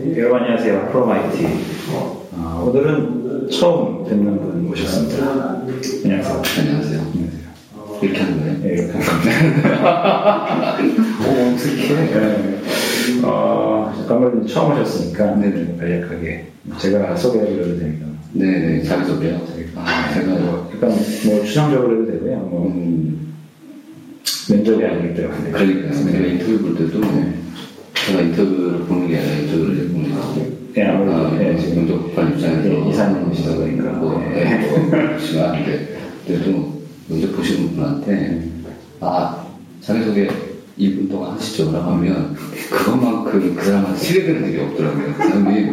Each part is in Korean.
여러분 안녕하세요. 프로마이티. 어, 오늘은 처음 뵙는 분 모셨습니다. 안녕하세요. 안녕하세요. 이렇게 하는 거예요? 네, 이렇게 합니다. 오, 어색해. 네. 어, 잠깐만 처음 오셨으니까 네네. 간략하게 제가 소개해드려도 됩니다. 네네, 자기소개요. 아, 제가, 뭐, 약간 뭐 추상적으로 해도 되고요. 뭐 음, 면접이 아니기 때문에. 그러니까요. 네. 인터뷰 볼 때도 제가 인터뷰를 보는 게 아니라 인터뷰를 이제 보는 거고. 네, 아무래도 아, 네, 지금 지금 면접관 입장에서. 네, 이사님이시다 보니까. 뭐, 네. 네, 뭐, 시간 근데 그래도 면접 보시는 분한테, 아, 자기소개 2분 동안 하시죠. 라고 하면, 그것만큼 그 사람한테 실례되는 일이 없더라고요. 그 사람이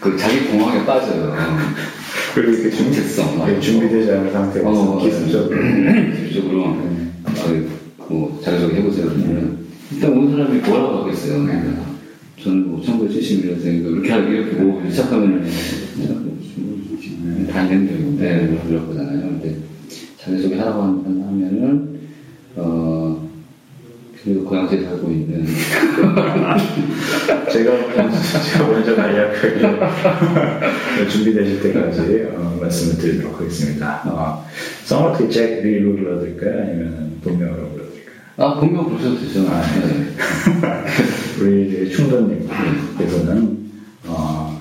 그 자기 공황에 빠져요. 그리고 이렇게 준비, 준비성. 네, 준비되지 않은 상태에서 어, 기술적으로. 기술적으로 아, 뭐 자기소개 해보세요 그러면 일단 온 사람이 뭐라고 하겠어요 그러니까 저는 뭐 1971년생이고 이렇게 하고 이렇게 뭐 시작하면은 다 있는데 그럴 거잖아요 근데 자기소개 하라고 하면은 어 그리고 고향지에 살고 있는 제가 제가 먼저 간략하게 준비되실 때까지 어, 말씀을 드리도록 하겠습니다. 어, 성을 어떻게 잭 리로 불러드릴까요? 아니면 본명으로? 아 본명 부르셔도 되죠 아, 네. 우리 이제 충돌님께서는 어,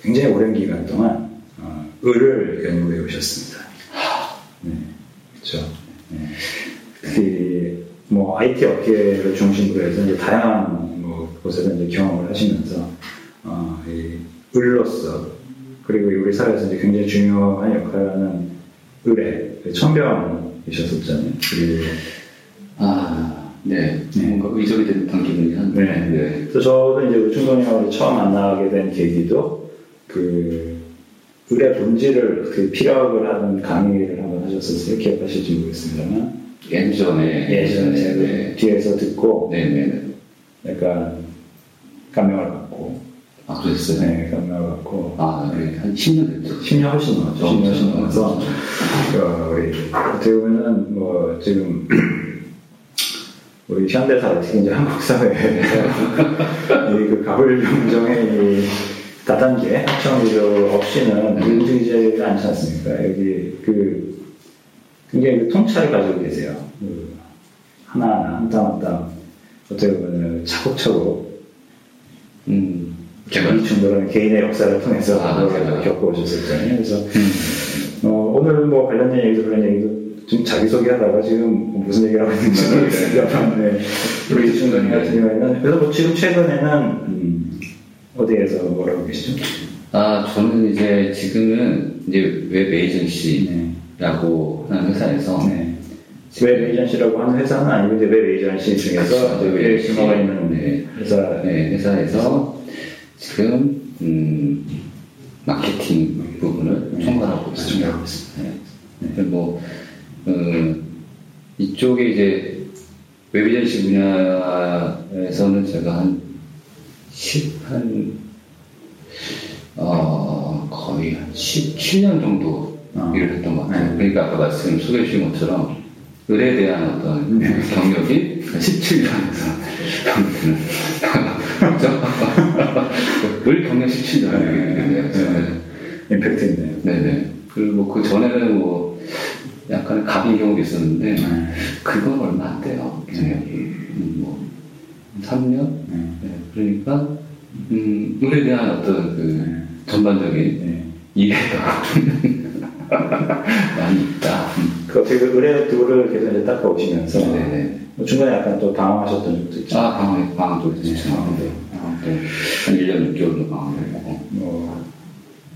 굉장히 오랜 기간 동안 어, 을을 연구해 오셨습니다. 네, 그렇죠. 네. 뭐 IT 업계를 중심으로 해서 이제 다양한 뭐 곳에서 이제 경험을 하시면서 어, 이 을로서 그리고 우리 사회에서 이제 굉장히 중요한 역할을 하는 을의 그 천병이셨었잖아요. 그리고 아, 네. 네. 뭔가 된 듯한 기분이 한데 네. 그래서 저도 이제 우충동님하고 처음 만나게 된 계기도 그 을의 본질을 그 피력을 하는 강의를 한번 하셨었어요. 기억하실지 모르겠습니다만 예전에 예전에 네. 뒤에서 듣고 네네. 약간 감명을 받고 아, 그랬어요? 네, 감명을 받고 아, 네. 한 10년 됐죠. 10년 훨씬 넘었죠. 10년 훨씬 넘어서 어, 어떻게 보면은 뭐 지금 우리 현대사 특히 이제 한국 사회에서 이그 가불 병정의 이 다단계 합청구조 없이는 움직이지 않지 않습니까? 여기 그 굉장히 그 통찰을 가지고 계세요. 그 하나하나 한땀 한땀 어떻게 보면 차곡차곡 음. 이 충돌은 개인의 역사를 통해서 아, 그걸 제가. 겪어오셨었잖아요. 그래서 어, 오늘 뭐 관련된 얘기도 그런 얘기도 좀 자기소개하다가 지금 무슨 얘기를 하고 있는지 네, 모르겠습니다만 네. 우리 충돌 같은 경우에는 그래서 뭐 지금 최근에는 음, 어디에서 뭐라고 계시죠? 아, 저는 이제 지금은 이제 웹 에이전시라고 네. 하는 회사에서 네. 웹 에이전시라고 하는 회사는 아니고 이제 웹 에이전시 중에서 이제 웹 에이전시. 규모가 있는 네. 회사 네, 회사에서 지금 음, 마케팅 부분을 네. 총괄하고 있습니다. 네. 뭐 어, 이쪽에 이제 웹 에이전시 분야에서는 제가 한 10, 한, 어, 거의 한 17년 정도 어. 일을 했던 것 같아요. 네. 그러니까 아까 말씀 소개해 주신 것처럼, 을에 대한 어떤 경력이 17년 이상 그죠? 을 경력 17년이겠네요. 네. 임팩트 있네요. 네네. 그리고 뭐 그 전에는 뭐 약간 갑인 경우도 있었는데, 네. 그건 얼마 안 돼요. 경력이. 음, 뭐, 3년? 네. 네, 그러니까 음, 을에 대한 어떤 그 전반적인 네. 이해가 많이 있다. 음. 그 어떻게 그 의뢰 도를 계속 이제 닦아오시면서. 뭐 중간에 약간 또 당황하셨던 적도 있죠. 아, 방황, 방황도 있었죠. 네, 방황도. 방황도 한 1년 6개월도 방황했고. 뭐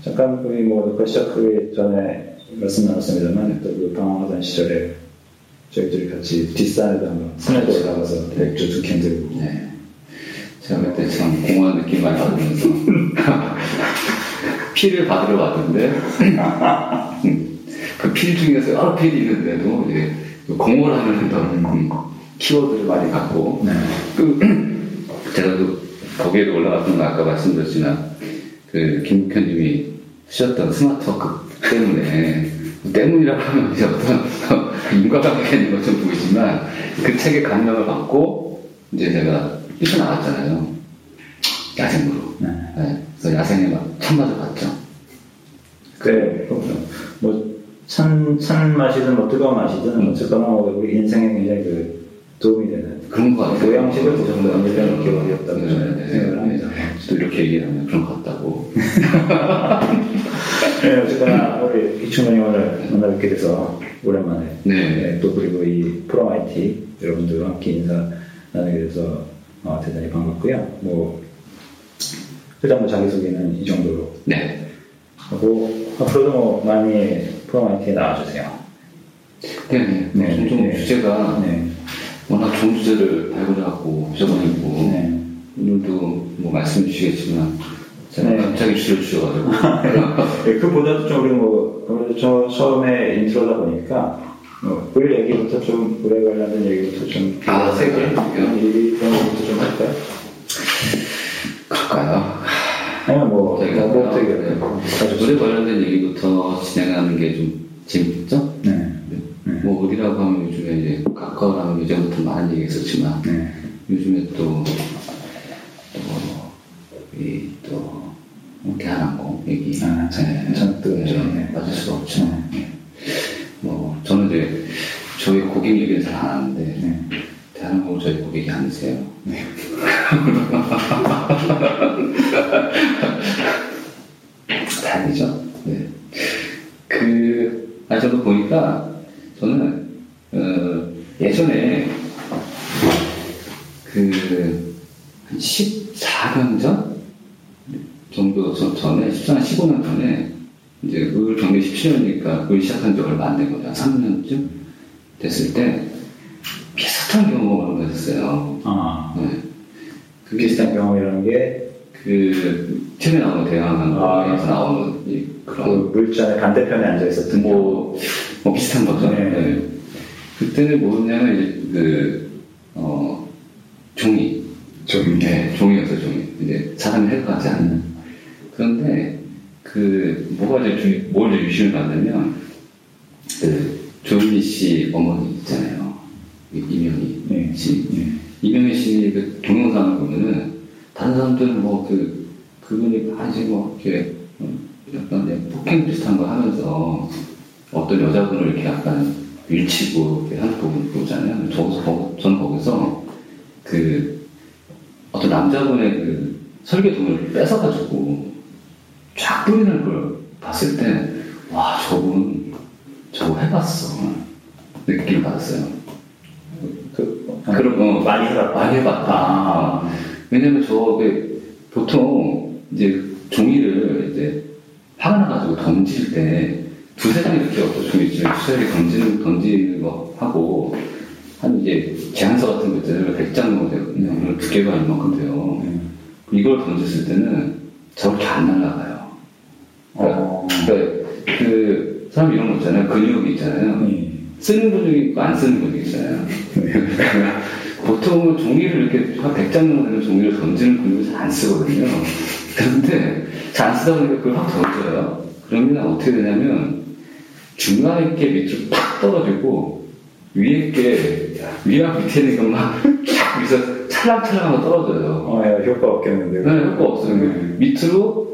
잠깐 우리 뭐 녹화 시작하기 전에 말씀 나눴습니다만 또 그 방황하던 시절에 저희들이 같이 뒷산에도 한번 산에도 올라가서 맥주 두캔 들고 네. 제가 그때 참 공허한 느낌 많이 받으면서 피를 받으러 왔는데 그 필 중에서 여러 필이 있는데도 이제 그 공허를 하는 어떤 음, 키워드를 많이 갖고 네. 그 제가 그 거기에 올라갔던 거 아까 말씀드렸지만 그 김국현님이 쓰셨던 스마트워크 때문에 때문이라고 하면 이제 어떤 인과관계 있는 것좀 보이지만 그 책에 감명을 받고 이제 제가 뛰쳐나왔잖아요 야생으로 네. 네. 그래서 야생에 막 참마도 갔죠. 그래, 뭐, 찬, 찬 맛이든 뭐 뜨거운 맛이든 어쨌거나 뭐 우리 인생에 굉장히 그 도움이 되는 그런 거 같아요. 보양식을 드셔도 언제든 기억이 없다고 네, 네, 생각을 네. 합니다. 또 이렇게 얘기하면 그런 것 같다고. 네, 어쨌거나 우리 이충원이 오늘 만나 뵙게 돼서 오랜만에 네. 또 그리고 이 프로마이티 여러분들과 함께 인사 나누게 돼서 어, 대단히 반갑고요. 뭐 일단 뭐 자기소개는 이 정도로 네. 하고 앞으로도 뭐 많이 프로마이티에 나와주세요. 네, 네. 네, 종종 네. 주제가 네. 워낙 좋은 주제를 발굴해갖고 오셔가지고 네. 오늘도 뭐 말씀 주시겠지만 제가 네. 갑자기 주제를 주셔가지고 네, 그보다도 좀 우리 뭐 아무래도 저 처음에 인트로다 보니까 뭐, 그 얘기부터 좀 물에 관련된 얘기부터 좀 아, 네. 얘기 그런 것부터 좀 할까요? 갈까요? 아니면 뭐뭐 어떻게 네. 노래 관련된 얘기부터 진행하는 게 좀 재밌죠? 네. 네. 네. 뭐 어디라고 하면 요즘에 이제 가까워라면 예전부터 많은 얘기 있었지만 네. 요즘에 또, 또, 이, 또, 뭐 대한항공 얘기. 아, 참, 참 뜨겁죠. 네. 빠질 수가 없죠. 네. 뭐, 저는 이제, 저희 고객 얘기는 잘 안 하는데, 네. 대한항공 저희 고객이 아니세요. 네. 다행이죠. 네. 그, 아, 저도 보니까, 저는, 어, 예전에, 그, 한 14년 전? 정도 전- 전에, 14년, 15년 전에, 이제 을 경력 17년이니까 을 시작한 지 얼마 안 된 거죠. 한 3년쯤 됐을 때, 비슷한 경험을 했어요. 아, 네. 그 비슷한 경험이라는 게 그, TV에 나오는 대항항에서 아. 나오는 이그 그런 물잔의 반대편에 앉아 있었던 뭐, 뭐 비슷한 거죠. 네. 네. 그때는 뭐냐면 이제 그, 어, 종이. 좀 네, 종이였어요, 종이. 이제 사람이 해가지 않는. 그런데 그, 뭐가 이제 주, 뭘 이제 유심히 봤냐면, 그, 조윤희 씨 어머니 있잖아요. 이- 이명희 네. 씨. 네. 이명희 씨그 동영상을 보면은, 다른 사람들은 뭐 그, 그분이 아직 뭐 이렇게, 어, 약간 폭행 비슷한 거 하면서 어떤 여자분을 이렇게 약간 밀치고 이렇게 하는 부분 보잖아요. 거- 저는 거기서 그 어떤 남자분의 그 설계도를 뺏어가지고 쫙 뿌리는 걸 봤을 때, 와, 저분 저거 해봤어. 느낌 받았어요. 그, 그런 거 많이 해봤다. 많이 해봤다. 아. 왜냐면 저게 보통 이제 종이를 이제 화가 나가지고 던질 때 두세 장 이렇게 어떤 종이를 두세 개 던지는, 던지는 거 하고 한 이제 제안서 같은 거 있잖아요. 100장 정도 되거든요. 두께가 이만큼 돼요. 네. 이걸 던졌을 때는 저렇게 안 날아가요. 그러니까, 어. 그러니까 그 사람 이런 거 있잖아요. 근육이 있잖아요. 네. 쓰는 근육이 있고 안 쓰는 근육이 있잖아요. 보통은 종이를 이렇게 한 100장 정도 되는 종이를 던지는 근육을 잘 안 쓰거든요. 그런데 잘 안 쓰다 보니까 그걸 확 던져요. 그러면 어떻게 되냐면 중간에 게 밑으로 탁 떨어지고 위에 게 위랑 밑에 있는 것만 쫙 위에서 찰랑찰랑하고 떨어져요. 어, 야, 효과 없겠는데. 네, 효과 없어요. 네. 밑으로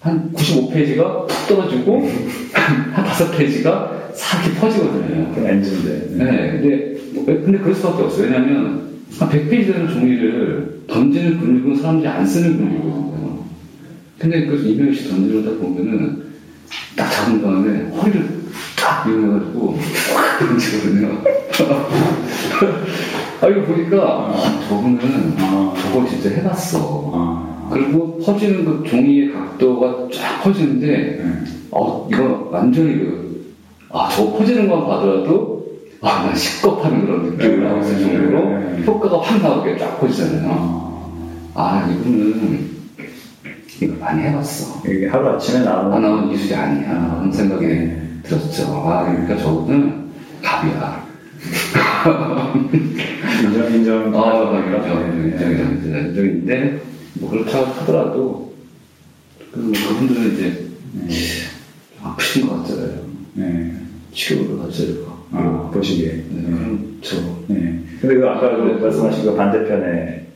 한 95페이지가 툭 떨어지고 한 5페이지가 싹이 퍼지거든요. 그 엔진데. 네, 근데, 왜- 근데 그럴 수밖에 없어요. 왜냐면, 한 100페이지 되는 종이를 던지는 근육은 사람들이 안 쓰는 근육이거든요. 근데 그 이명희 씨 던지려다 보면은, 딱 잡은 다음에 허리를 딱 이용해가지고, 확 던지거든요. 아, 이거 보니까, 아, 저분은, 아. 저거 진짜 해봤어. 아. 그리고 퍼지는 그 종이의 각도가 쫙 퍼지는데, 네. 어, 이거 완전히 그, 아, 저거 퍼지는 것만 봐더라도, 아, 난 식겁하는 그런 느낌을 네, 하고 있을 네, 정도로 네. 효과가 확 나오게 쫙 퍼지잖아요. 아. 아, 이거는, 이거 많이 해봤어. 이게 하루아침에 나오는. 안 나오는 기술이 아니야. 그런 생각이 네. 들었죠. 아, 그러니까 저거는 갑이야. 인정, 인정. 아, 네. 인정, 인정, 인정, 인정인데, 뭐, 그렇다고 하더라도, 그, 그분들은 이제, 네. 아프신 것 같잖아요. 네. 하셔야 고 아, 보시기에. 네, 네. 그럼 저, 네. 근데 그 아까 그 말씀하신 그 반대편에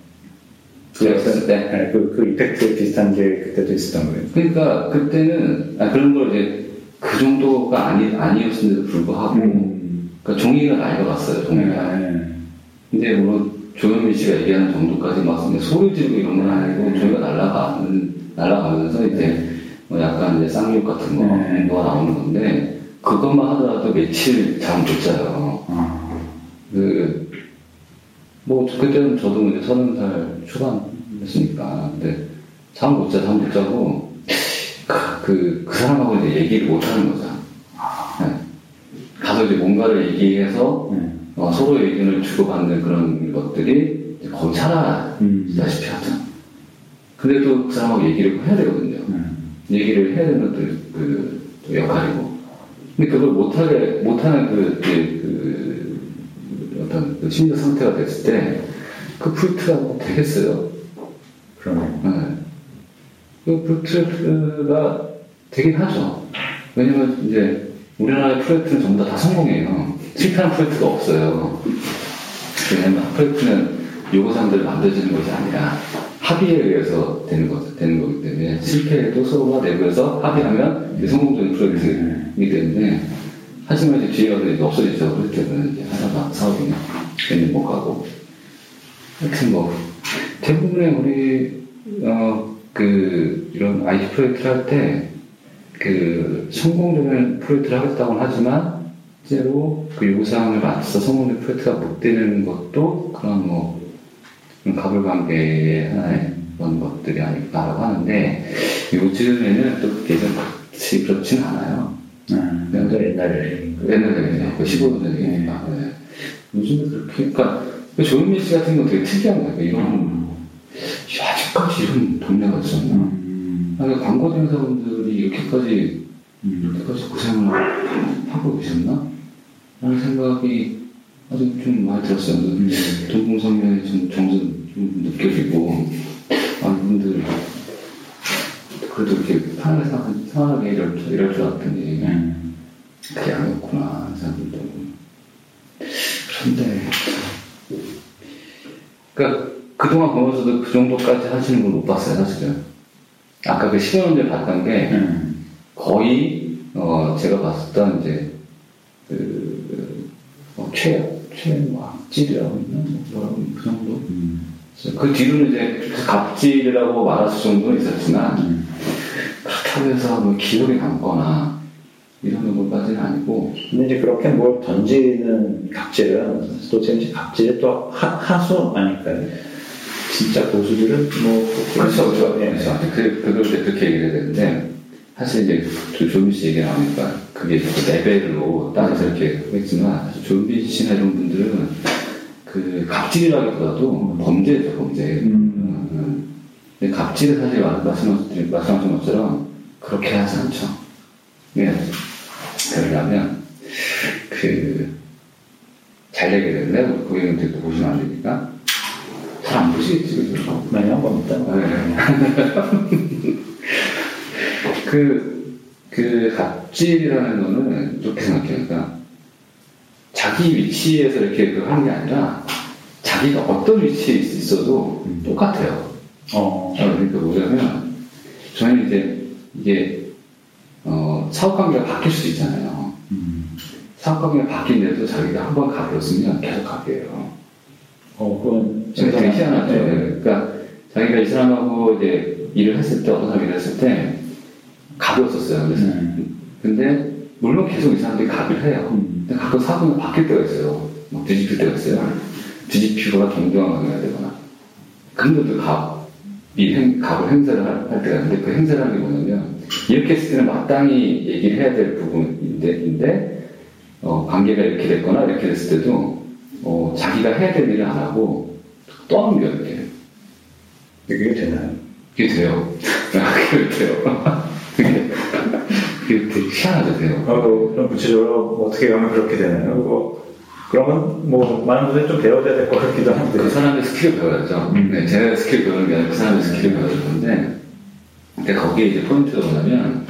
들어갔을 때. 네, 그, 그 이펙트 비슷한 게 그때도 있었던 거예요. 그러니까 그때는 아, 그런 걸 이제 그 정도가 아니 아니었음에도 불구하고 음. 그러니까 종이가 날려갔어요 종이가. 네. 근데 물론 조현민 씨가 얘기하는 정도까지 막 소리 지르고 이런 건 아니고 종이가 날아가는 날아가면서 이제 뭐 약간 이제 쌍욕 같은 거 네. 정도가 나오는 건데 그것만 하더라도 며칠 잠 못 자요. 아, 그, 뭐, 그때는 저도 이제 서른 살 초반이었으니까. 근데, 잠 못 자, 잠 못 자고, 그, 그, 그 사람하고 이제 얘기를 못 하는 거죠. 네. 가서 이제 뭔가를 얘기해서, 네. 어, 서로 의견을 주고받는 그런 것들이 이제 거의 음. 살아다시피 하죠. 근데 또 그 사람하고 얘기를 해야 되거든요. 음. 얘기를 해야 되는 또, 그, 또 역할이고. 근데 그걸 못하게, 못하는 그, 그, 그 어떤 그 심리적 상태가 됐을 때, 그뭐 되겠어요. 그러네요. 네. 그 프루트가 되긴 하죠. 왜냐면 이제 우리나라의 프로젝트는 전부 다, 다 성공해요. 실패한 프로젝트가 없어요. 왜냐면 프로젝트는 요구사항들을 만들어지는 것이 아니라 합의에 의해서 되는 것, 되는 거기 때문에 실패해도 서로가 내부에서 합의하면 성공적인 프로젝트이기 때문에 하지만 이제 가서 이제 없어지죠. 프로젝트는 이제 하다가 사업이 몇년 못 가고. 하여튼 뭐, 대부분의 우리, 어, 그, 이런 IT 프로젝트를 할 때, 그, 성공적인 프로젝트를 하겠다고는 하지만, 실제로 그 요구사항을 맞춰서 성공적인 프로젝트가 못 되는 것도 그런 뭐, 가불 관계의 하나의 그런 것들이 아닐까라고 하는데, 요즘에는 또 그게 좀 그렇지, 그렇진 않아요. 아, 먼저 옛날에. 옛날에, 그 15년 전이니까. 네. 요즘에 그렇게, 그러니까, 그 조현민 씨 같은 경우 되게 특이한 거예요. 이런, 야, 아직까지 이런 동네가 있었나? 음. 아니, 광고 대행사분들이 이렇게까지, 음. 이렇게까지 고생을 하고 계셨나? 라는 생각이 아주 좀 많이 들었어요. 음. 정서 좀 느껴지고, 아, 이분들, 그래도 이렇게 편하게 생각, 편하게 이럴, 줄- 이럴 줄 알았더니, 음. 그게 아니었구나, 들고. 그런데, 그니까, 그동안 보면서도 그 정도까지 하시는 걸 못 봤어요, 사실은. 아까 그 시간을 봤던 게, 음. 거의, 어, 제가 봤었던 이제, 그, 어, 최, 최악질이라고 있나? 뭐 뭐라고, 그 정도? 음. 그 뒤로는 이제 갑질이라고 말할 수 정도는 있었지만, 음. 그렇다고 해서 뭐 기억에 남거나, 이런 정도까지는 아니고, 근데 이제 그렇게 뭘 던지는 갑질은 또 지금 갑질이 또 하, 하수 아닐까요? 진짜 고수들은 뭐 그렇죠, 그렇죠. 예. 그렇죠. 그, 그걸 이제 그렇게 얘기를 해야 되는데, 사실 이제 조- 조민 씨 얘기 나오니까 그게 그 레벨로 따져서 이렇게 했지만, 조민 씨나 이런 분들은 그 갑질이라기보다도 범죄죠, 범죄. 음. 음. 근데 갑질은 사실 마- 말씀하신, 말씀하신 것처럼 그렇게 하지 않죠. 왜? 왜냐면, 그, 잘 얘기를 했는데, 고객님들도 보시면 안 되니까, 잘 안 보시겠지, 그죠? 많이 한 겁니다. 네. 그, 그 갑질이라는 거는 이렇게 생각해요. 그러니까 자기 위치에서 이렇게 그 하는 게 아니라 자기가 어떤 위치에 있어도 음. 똑같아요. 어. 어, 그러니까 뭐냐면 저는 이제 이게 어, 사업 관계가 바뀔 수 있잖아요. 음. 사업 관계가 바뀐데도 자기가 한 번 가버렸으면 계속 가게요. 어, 그건 되게 희한하죠. 네. 그러니까 자기가 이 사람하고 이제 일을 했을 때 어떤 사람이 일을 했을 때 가벼웠었어요. 그래서 음. 근데 물론 계속 이 사람들이 갑을 해요. 음. 근데 가끔 사고가 바뀔 때가 있어요. 막 뒤집힐 때가 있어요. 뒤집히거나 해야 되거나. 근데도 갑 이 행, 갑을 행사를 할, 할 때가 있는데 그 행사라는 게 뭐냐면 이렇게 했을 때는 마땅히 얘기를 해야 될 부분인데 인데, 어, 관계가 이렇게 됐거나 이렇게 됐을 때도 어, 자기가 해야 될 일을 안 하고 떠넘겨요. 이렇게. 그게 되나요? 그게 돼요. 그게 돼요. 희한하죠. 어, 뭐, 그럼 구체적으로 어떻게 하면 그렇게 되나요? 뭐, 그러면 뭐 많은 분들이 좀 배워야 될 것 같기도 한데. 그 사람의 스킬을 배워야죠. 음. 네, 제가 스킬 배우는 게 아니라 그 사람의 스킬을 배워야 되는데, 근데 거기에 이제 포인트가 뭐냐면,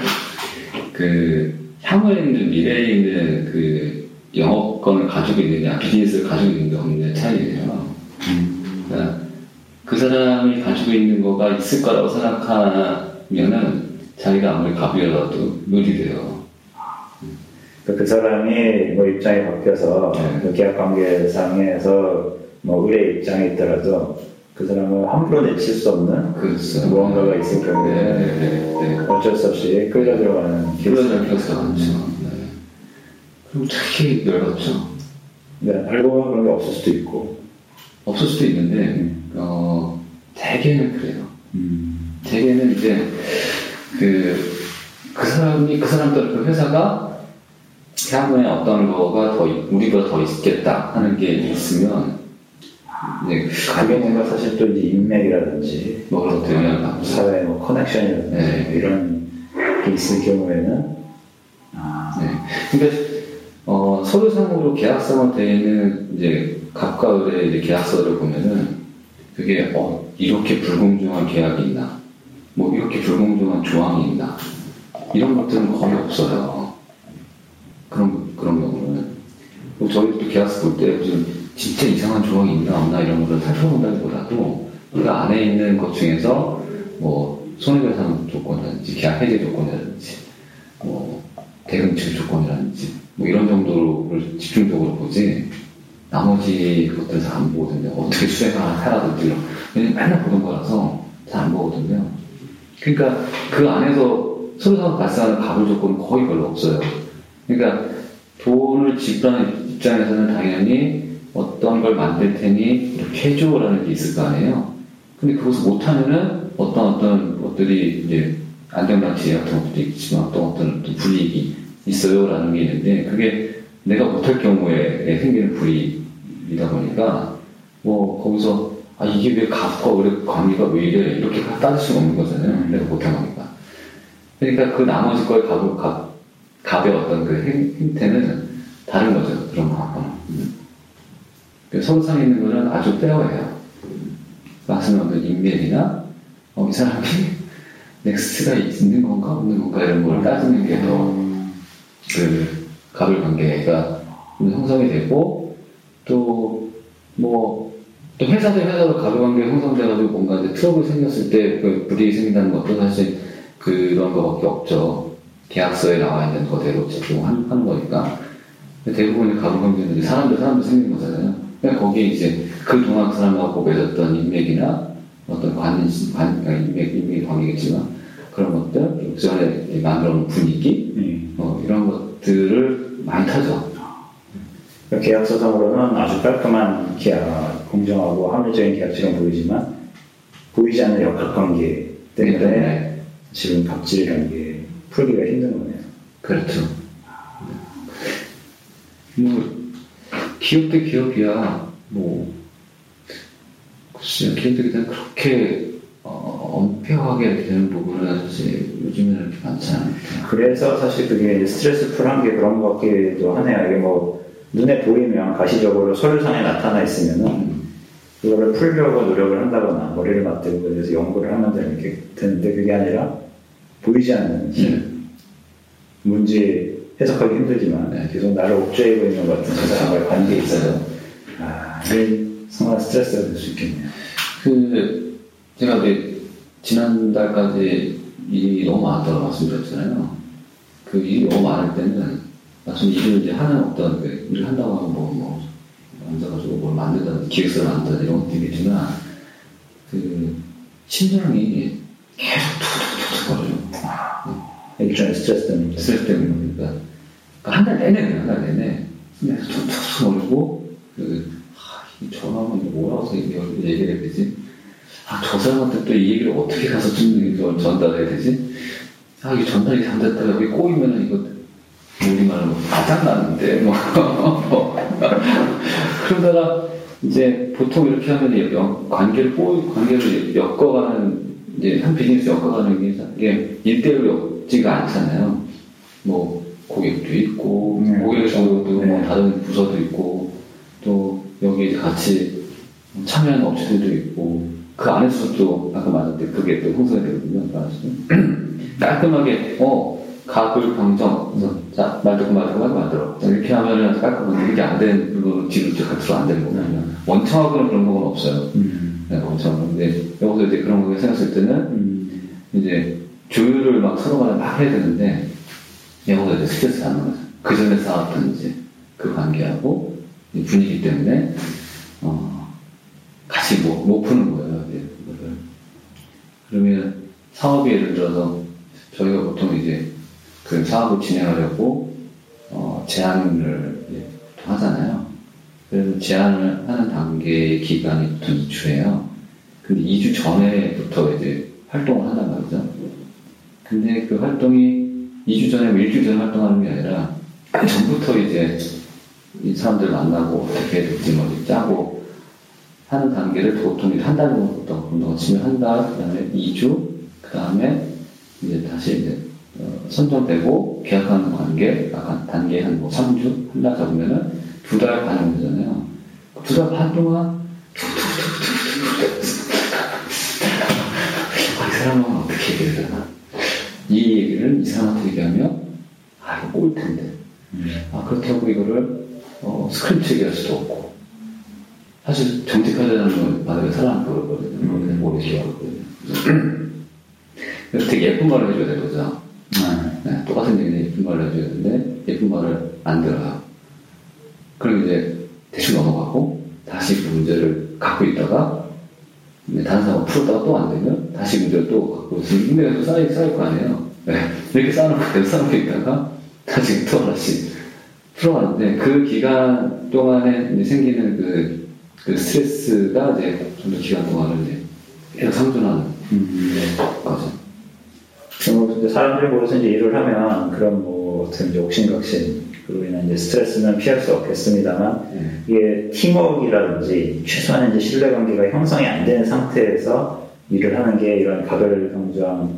그, 향후에 있는, 미래에 있는 그 영업권을 가지고 있느냐, 비즈니스를 가지고 있는 게 없느냐 차이예요. 음. 그러니까 그 사람이 가지고 있는 거가 있을 거라고 생각하면은 자기가 아무리 갑이라도 무리돼요. 그 사람이 뭐 입장이 바뀌어서 네. 그 계약 관계상에서 뭐 의뢰 입장에 있더라도 그 사람을 함부로 내칠 수 없는 그렇죠. 무언가가 있을 경우에 네, 네, 네. 어쩔 수 없이 끌려 들어가는. 네. 그리고 특히 열받죠. 네, 알고 보면 그런 게 없을 수도 있고. 없을 수도 있는데, 음. 어, 대개는 그래요. 음. 대개는 이제, 그, 그 사람이, 그 사람들, 그 회사가 향후에 어떤 거가 더, 있- 우리보다 더 있겠다 하는 게 있으면, 이제, 그게 뭔가 사실 또 이제 인맥이라든지 뭐 그런 영향을 받고, 사회 뭐 커넥션이라든지 네. 뭐 이런 게 있을 경우에는 아, 네. 근데 어, 서류상으로 계약서가 되어 있는 이제 갑과 을의 이제 계약서를 보면은 그게 어, 이렇게 불공정한 계약이 있나, 뭐 이렇게 불공정한 조항이 있나 이런 것들은 거의 없어요. 그런 그런 경우는 그리고 저희 도 계약서 볼 때 무슨 진짜 이상한 조항이 있나 없나 이런 거를 살펴본다기보다도 그 안에 있는 것 중에서 뭐 손해배상 조건이라든지 계약 해제 조건이라든지 뭐 대금 지급 조건이라든지 뭐 이런 정도를 집중적으로 보지 나머지 것들 잘안 보거든요. 어떻게 수행을 해라든지 왜냐면 맨날 보는 거라서 잘 안 보거든요. 그러니까 그 안에서 서로서로 발생하는 가불 조건은 거의 별로 없어요. 그러니까 돈을 지불하는 입장에서는 당연히 어떤 걸 만들 테니 이렇게 해줘라는 게 있을 거 아니에요. 근데 그것을 못하면은 어떤 어떤 것들이 이제 안전장치 같은 것도 있지만 어떤 어떤 또 불이익이 있어요라는 게 있는데 그게 내가 못할 경우에 생기는 불이익이다 보니까 뭐 거기서 아 이게 왜 갑과 을의 관계가 왜 이래? 이렇게 따질 수가 없는 거잖아요. 내가 못한 거니까. 그러니까 그 나머지 거의 갑, 갑, 갑의 어떤 그 행, 행태는 다른 거죠 그런 거하고는 음. 그 있는 거는 아주 rare해요. 말씀한 어떤 인맥이나 어, 이 사람이 next가 있는 건가 없는 건가 이런 걸 따지는 게 더 그 갑을 관계가 형성이 되고 또 뭐 또 회사도 회사도 갑을 관계 형성돼가지고 뭔가 이제 트러블 생겼을 때 그 불이익이 생긴다는 것도 사실 그런 거밖에 없죠 계약서에 나와 있는 거대로 적용하는 하는 거니까 대부분의 관계는 이제 사람들 사람들 생기는 거잖아요 그러니까 거기에 이제 그 동안 그 사람하고 맺었던 인맥이나 어떤 관, 관, 그러니까 인맥, 인맥 관계겠지만 그런 것들, 그 전에 만들어 놓은 분위기, 음. 어, 이런 것들을 많이 타죠. 그러니까 계약서상으로는 아주 깔끔한 계약, 공정하고 합리적인 계약처럼 보이지만 보이지 않는 역학 관계 때문에 때문에. 지금 갑질이라는 게 풀기가 힘든 거네요. 그렇죠. 뭐, 기업 대 기업이야, 뭐, 글쎄요, 기업들이 다 그렇게, 어, 엄폐하게 이렇게 되는 부분은 사실 요즘에는 이렇게 많지 않아요. 그래서 사실 그게 이제 스트레스 풀한 게 그런 것 같기도 하네요. 이게 뭐 눈에 보이면 가시적으로 서류상에 나타나 있으면은 그거를 풀려고 노력을 한다거나 머리를 맞대고 그래서 연구를 하면 되는 되는데 그게 아니라 보이지 않는 힘. 문제 해석하기 힘들지만 네. 계속 나를 옥죄이고 있는 것 같은 저 사람과의 관계에 있어서 아, 이게 상당한 스트레스가 될 수 있겠네요. 그, 제가 이제 지난달까지 일이 너무 많다고 말씀드렸잖아요. 그 일이 너무 많을 때는, 마침 일을 이제 하는 어떤 그 일을 한다고 하면 뭐, 뭐, 앉아가지고 뭘 만들다든지 기획서를 만들다 이런 것도 있겠지만, 그, 심장이 계속 툭툭툭툭 거려요. 일종의 스트레스 때문에. 스트레스 때문에 그러니까 한 달 내내 그냥 한달 내내 그냥 툭툭 거리고 그 전화하면 뭐라고 얘기- 얘기를 해야 되지? 아, 저 사람한테 또 이 얘기를 어떻게 가서 좀 전달해야 되지? 아, 이게 전달이 안 됐다가 여기 꼬이면은 이거 우리말로 뭐 짜증나는데 뭐 그러다가 이제 보통 이렇게 하면 연- 관계를 꼬이 관계를 엮어가는 이제 한 비즈니스 엮어가는 게 이게 일대일로 엮지가 않잖아요. 뭐 고객도 있고 네, 고객도 뭐 네. 다른 부서도 있고 또 여기 같이 참여하는 업체들도 있고 그 안에서 또 아까 말했듯 그게 또 형성이 되거든요. 그래서 깔끔하게 어 가글 방정 그래서 자 말듣고 말듣고 하고 만들어 자, 이렇게 하면은 깔끔한데 이게 안 되는 걸로 뒤로 쭉 gat으로 안 되는 거면 원청하고는 그런 건 없어요. 음. 네, 그렇죠. 근데 여기서 이제 그런 거 생각했을 때는 음. 이제 조율을 막 서로 간에 막 해야 되는데 여기서 이제 스트레스 받는 거죠. 그 전에 싸웠던 이제 그 관계하고 이 분위기 때문에 어, 같이 못, 못 푸는 거예요. 이제 그거를. 그러면 사업이 예를 들어서 저희가 보통 이제 그 사업을 진행하려고 어, 제안을 하잖아요. 그래서 제안을 하는 단계의 기간이 보통 2주예요. 근데 2주 전에부터 이제 활동을 한단 말이죠. 근데 그 활동이 2주 전에, 뭐 일주일 전에 활동하는 게 아니라 그 전부터 이제 이 사람들 만나고 어떻게 될지 뭐 짜고 하는 단계를 보통 이제 한달 정도 운동을 치면 한 달, 그 다음에 2주, 그 다음에 이제 다시 이제 어, 선정되고 계약하는 관계, 약간 단계 한 뭐 3주, 한 달 잡으면은 두 달 반이 되잖아요. 두 달 반 동안 아, 이 사람은 어떻게 얘기를 하나? 이 얘기를 이 사람한테 얘기하면 아, 이거 꼴 텐데. 아, 그렇다고 이거를 어, 스크립트 얘기할 수도 없고. 사실 정직하자는 건 만약에 사람 그러거든요. 음. 오래 기억하거든요. 그래서 되게 예쁜 말을 해줘야 되거죠. 아, 네, 똑같은 얘기는 예쁜 말을 해줘야 되는데 예쁜 말을 안 들어요. 그리고 이제 대충 넘어가고 다시 그 문제를 갖고 있다가 네, 다른 사람 풀었다가 또 안 되면 다시 문제를 또 갖고 인내가 또 쌓일, 쌓일 거 아니에요. 네, 이렇게 쌓아놓고 계속 쌓아놓고 있다가 다시 또 하나씩 풀어가는데 그 기간 동안에 생기는 그, 그 스트레스가 이제 좀 더 기간 동안을 이제 계속 상존하는 음. 거죠. 그리고 사람들이 모여서 이제 일을 하면 그런 뭐 어떤 이제 옥신각신 인한 이제 스트레스는 피할 수 없겠습니다만 네. 이게 팀워크라든지 최소한 이제 신뢰관계가 형성이 안된 상태에서 일을 하는 게 이런 가별 경쟁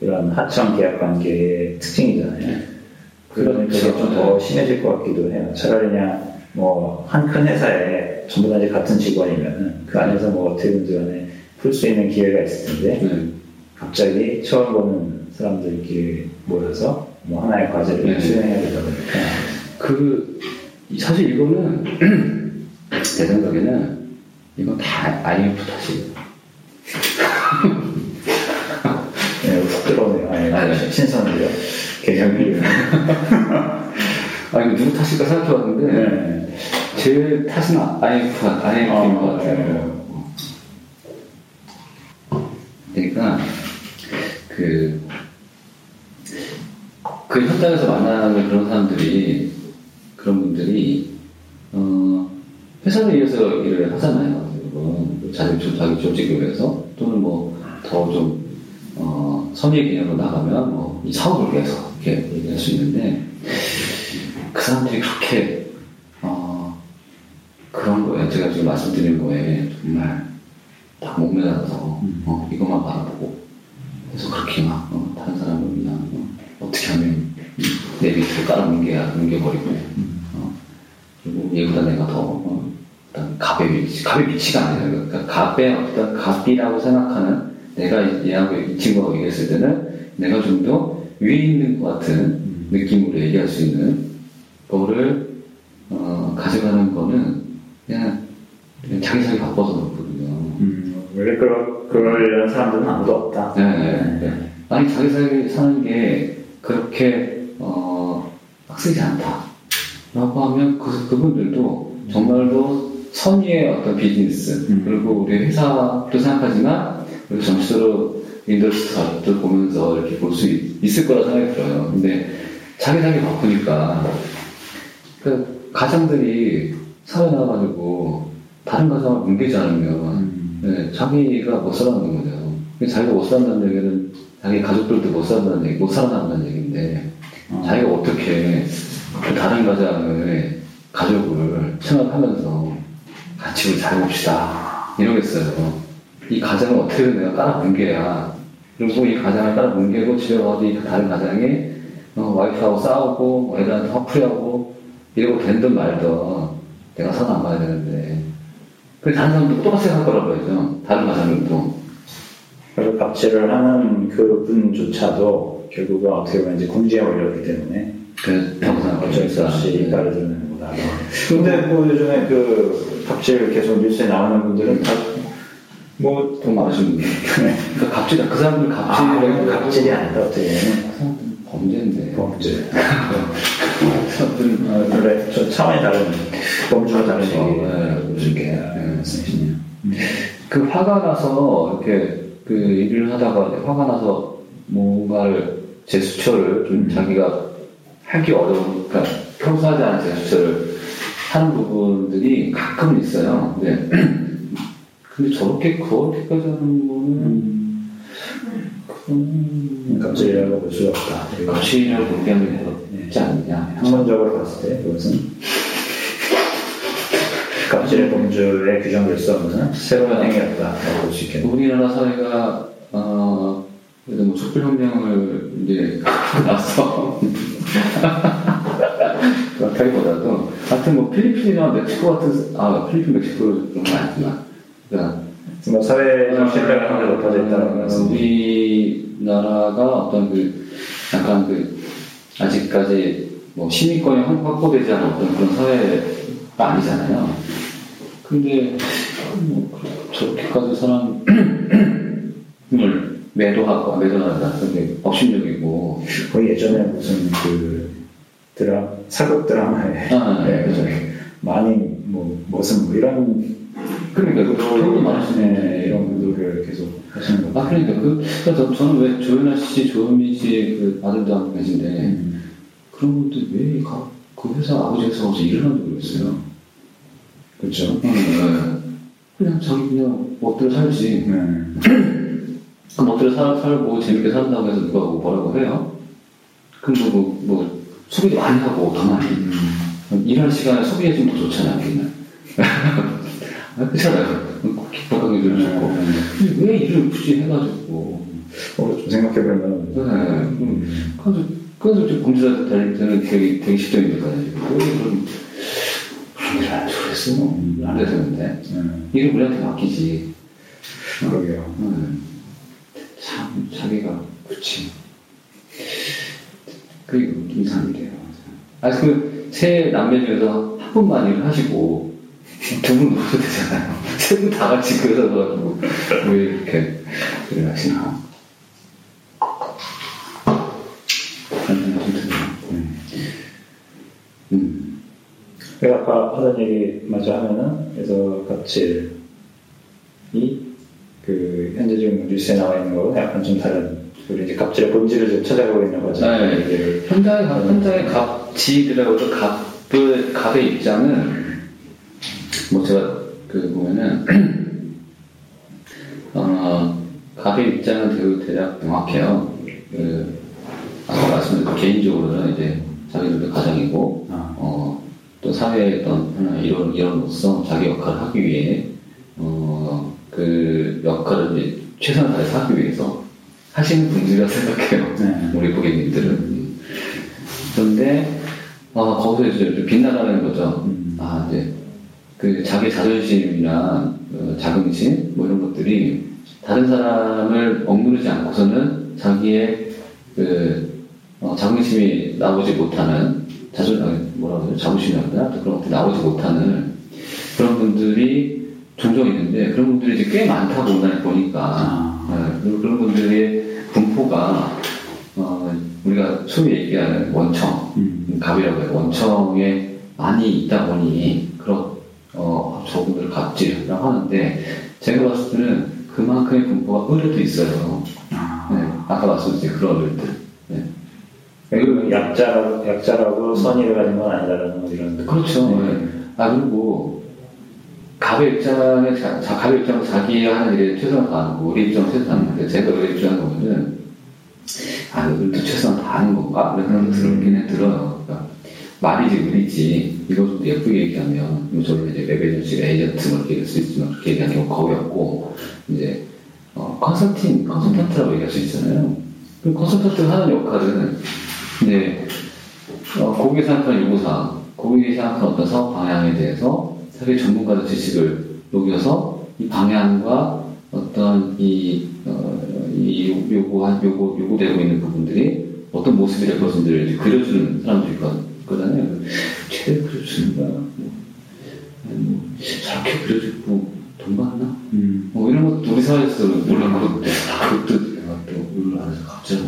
이런 하청 계약 관계의 특징이잖아요. 그러면 그게 그렇죠. 좀더 심해질 것 같기도 해요. 차라리 그냥 뭐 한 큰 회사에 전부 다 이제 같은 직원이면은 그 안에서 뭐 어떻게든지 간에 풀 수 있는 기회가 있을 텐데 네. 갑자기 처음 보는 사람들끼리 모여서 뭐 하나의 과제를 네. 수행해야 되다 보니까 그 사실 이거는 내 생각에는 이건 다 IMF 탓이에요. 네, 훅 들어오네요. 아예 아, 네. 신선해요. 개념이. 아 이거 누구 탓일까 생각해봤는데 네. 제 탓은 IMF 탓, IMF인 아, 것 같아요. 네. 그러니까 그, 그 현장에서 만나는 그런 사람들이 그런 분들이 어, 회사를 위해서 일을 하잖아요. 대부분. 자기, 조- 자기 조직을 또는 뭐 더좀 어, 선의 개념으로 나가면 뭐 이 사업을 위해서 이렇게 얘기할 수 있는데 그 사람들이 그렇게 어, 그런 거에 제가 지금 말씀드린 거에 정말 딱 목매달아서 어, 이것만 바라보고 그래서 그렇게 막 어, 다른 사람을 그냥 어, 떻게 하면 내 밑으로 깔아 뭉개야 뭉개버리고 얘보다 내가 더 어, 어떤 갑의 위치 갑의 위치가 아니라 그러니까 갑의 어떤 갑이라고 생각하는 내가 얘하고 이 친구하고 얘기했을 때는 내가 좀 더 위에 있는 것 같은 느낌으로 얘기할 수 있는 거를 어, 가져가는 거는 그냥, 그냥 자기 자기 바빠서 그렇거든요. 음, 원래 그럴, 그럴 사람들은 아무도 없다. 네, 네, 네. 아니 자기 살기 사는 게 그렇게 어, 빡세지 않다. 라고 하면 그, 그분들도 정말로 선의의 어떤 비즈니스 음. 그리고 우리 회사도 생각하지만 우리 전체적으로 industry도 보면서 이렇게 볼 수 있을 거라 생각이 들어요. 근데 자기 자기 바쁘니까 그 가장들이 사회 나가가지고 다른 가장을 뭉개지 않으면 음. 네, 자기가 못 살아남는 거죠. 자기가 못 살아남는 얘기는 자기 가족들도 못 살아남는 얘기, 못 살아남는 얘기인데, 어. 자기가 어떻게 그 다른 가장의 가족을 생각하면서 같이 우리 잘 봅시다. 이러겠어요. 이 가장을 어떻게든 내가 깔아 뭉개야. 그리고 이 가장을 깔아 뭉개고 집에 가서 이 다른 가장이 어, 와이프하고 싸우고 뭐 애들한테 화풀이하고 이러고 된든 말든 내가 살아남아야 되는데 그 다른 사람도 똑같이 생각할 거라고 해야죠. 다른 가장들도. 그리고 갑질을 하는 그 분조차도 결국은 어떻게 보면 이제 궁지에 올렸기 때문에 그렇다고 어쩔 수 없이 거다. 근데 뭐 요즘에 그 갑질 계속 뉴스에 나오는 분들은 다 뭐, 돈 많으신 분들. 그러니까 갑질, 그 사람들 갑질. 아, 갑질이 아니다, 어떻게. 범죄인데. 범죄. 사람들은 어, 그래, 저 차원이 다른, 범주가 다른 얘기. 네, 무슨 게, 네. 말씀이시네요. 그 화가 나서 이렇게 그 일을 하다가 화가 나서 뭔가를 제스처를 좀 음. 자기가 하기 어려운, 그러니까 평소 하지 않은 제스처를 하는 부분들이 가끔은 있어요. 근데, 근데 저렇게, 그렇게까지 하는 거는, 그건, 갑질이라고 볼 수가 없다. 거시라고 보기에는 어렵지 않느냐. 학문적으로 봤을 때 그것은 갑질의 범주에 규정될 수 없는 새로운 행위였다라고 볼 수 있겠네요. 우리나라 사회가 어 그래도 뭐 촛불혁명을 이제 나서 그렇다기보다도 하여튼 뭐 필리핀이나 멕시코 같은 아 필리핀 멕시코 그런 건 아니지만 그러니까 뭐 사회적 신뢰가 상당히 높아져 있다는 어, 말씀. 우리나라가 어떤 그 약간 그 아직까지 뭐 시민권이 확- 확보되지 않은 어떤 그런 사회가 아니잖아요. 근데 뭐 저렇게까지 사람을 매도하고 매도한다. 근데 업신여기고 거의 예전에 무슨 그 드라 사극 드라마에 아, 네, 그죠. 많이 뭐 무슨 뭐 이런 그러니까 그 돈도 많으시네. 네, 이런 구도를 계속 하시는 거. 아 그러니까 그 그래서 저는 왜 조연아 씨, 조현민 씨그 아들도 한분 계신데 음. 그런 분들 왜그 회사 아버지 회사 가서 일을 하는지 모르겠어요. 그렇죠. 응, 그냥 자기 그냥 멋대로 살지. 네. 그 멋대로 살, 살고 재밌게 산다고 해서 누가 뭐 뭐라고 해요? 그럼 뭐, 뭐, 뭐 소비도 많이 하고 더 많이. 음. 일할 시간에 소비해 주면 더 좋잖아요, 우리는. 아, 그렇잖아요. 기뻐하기 좀 좋고. 근데 왜 일을 굳이 해가지고. 어, 좀 생각해보면 네. 음. 그래서, 그래서 좀 범죄자 되는 되게, 되게 쉽정이니까요. 왜 그런, 그런 일을 안 좋아했어? 안 되는데. 음, 일을 우리한테 맡기지. 그러게요. 음, 참, 자기가, 그치. 그게 이상이래요. 아, 그, 세 남매 중에서 한 분만 일을 하시고, 두분 모셔도 되잖아요. 세 분 다 같이 그 회사 가가지고, 왜 이렇게 일을 하시나. 음. 음. 내가 아까 하던 얘기 마저 하면은 그래서 갑질 이 그 현재 지금 뉴스에 나와 있는 거고 약간 좀 다른 우리 이제 갑질의 본질을 좀 찾아가고 있는 거죠. 네. 이제 현장의 갑, 현장의 갑지들하고도 갑의, 갑의 입장은, 뭐 제가 그 보면은, 어, 갑의 입장은 대략, 대략 명확해요. 그, 아까 말씀드린 개인적으로는 이제 자기들도 가장이고, 아. 어, 또 사회의 어떤 하나의 일원, 일원으로서 자기 역할을 하기 위해, 어, 그 역할을 이제 최선을 다해서 하기 위해서 하시는 분들이라 생각해요. 네. 우리 고객님들은. 음. 그런데, 아, 거기서 이제 좀 빗나가는 거죠. 음. 아, 이제, 그 자기 자존심이나 어, 자긍심, 뭐 이런 것들이 다른 사람을 억누르지 않고서는 자기의 그, 어, 자긍심이 나오지 못하는, 자존, 아니, 뭐라고 해요? 자부심이라든가 그런 것들이 나오지 못하는 그런 분들이 종종 있는데 그런 분들이 이제 꽤 많다고 오늘 보니까 아. 네, 그런 분들의 분포가 어, 우리가 소위 얘기하는 원청, 음. 갑이라고 해요. 원청에 많이 있다 보니 그런 어, 저분들을 갑질이라고 하는데 제가 봤을 때는 그만큼의 분포가 의뢰도 있어요. 아. 네, 아까 말씀드린 그런 의뢰들. 네. 그리고 약자라고, 약자라고 선의를 가진 건 아니다라는 뭐 이런. 그렇죠. 네. 네. 아 그리고 갑의 입장에 갑의 입장은 자기 하는 일에 최선을 다하는 거, 우리 입장은 최선을 다하는데 제가 우리 입장을 보면은 아 우리도 최선을 다하는 건가? 이런 생각이 들긴 해 들어요. 그러니까 말이지 의리지 이거 좀 예쁘게 얘기하면 뭐 저는 이제 웹에이전시 에이전트 뭐 이렇게 얘기할 수 있지만 그렇게 얘기하는 경우 거의 없고 이제 어, 컨설팅 컨설턴트라고 얘기할 수 있잖아요. 그 컨설턴트가 하는 역할은 이제 어, 고객이 생각하는 요구사항, 고객이 생각하는 어떤 사업 방향에 대해서 자기 전문가의 지식을 녹여서 이 방향과 어떤 이, 어, 이 요- 요구한, 요구, 요구되고 있는 부분들이 어떤 모습이 될 것인지를 그려주는 사람들이 있거- 있거든요. 최대 그려주는가? 뭐, 뭐, 저렇게 그려주고 돈돈 받나? 음. 뭐 이런 것도 우리 사회에서 놀랐거든요. 그것도 내가 또 해서 갑자기.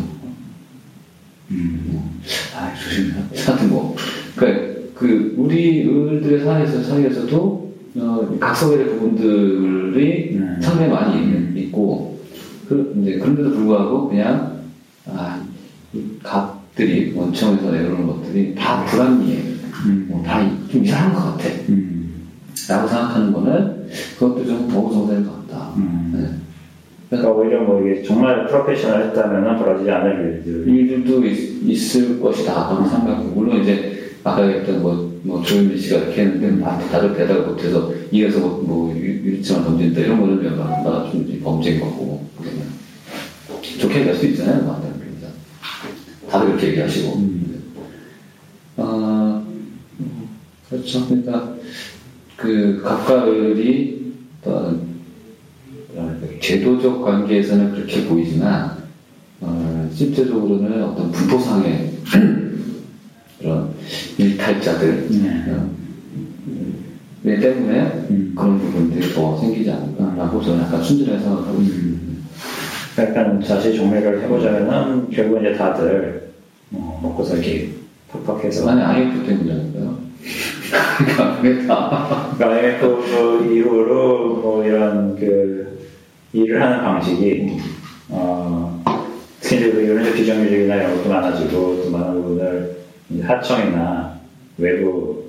음. 뭐, 아, 조심해. 하여튼 뭐. 그러니까 그, 우리 의들의 사회에서, 사회에서도, 어, 각서의 부분들이 음. 상당히 많이 있는, 있고, 그, 이제 그런데도 불구하고 그냥, 아, 값들이 원청에서 내려오는 것들이 다 불합리해. 음. 뭐, 다좀 이상한 것 같아. 음. 라고 생각하는 거는 그것도 좀 어우성된 것 같다. 음. 네. 그러니까 오히려 뭐 이게 정말 프로페셔널 했다면 벌어지지 않을 일들. 일들도 있, 을 것이다. 그런 생각하고. 물론 이제 아까 얘기했던 뭐, 뭐 조현미 씨가 이렇게 했는데 다들 대답을 못해서 이래서 뭐, 뭐 유리치만 던진다 이런 거는 내가 좀 범죄인 거고. 그러면 좋게 얘기할 수 있잖아요. 만나는 그러니까. 다들 그렇게 얘기하시고. 음. 아, 그렇죠. 그러니까 그 각가을이 어떤 제도적 관계에서는 그렇게 보이지만 어, 실제적으로는 어떤 분포상의 일탈자들 네. 어, 때문에 음. 그런 부분들이 더 생기지 않을까라고 저는 약간 순진하게 생각하고 음. 있습니다. 약간 다시 정리를 해보자면은 결국 이제 다들 어, 먹고 살기 팍팍해서 아니 IMF 때문이라니까요. 그러니까 IMF 그 이후로 뭐 이런 그 일을 하는 방식이 어, 특히 이제 이런 비정규직이나 이런 것도 많아지고 또 많은 부분을 하청이나 외부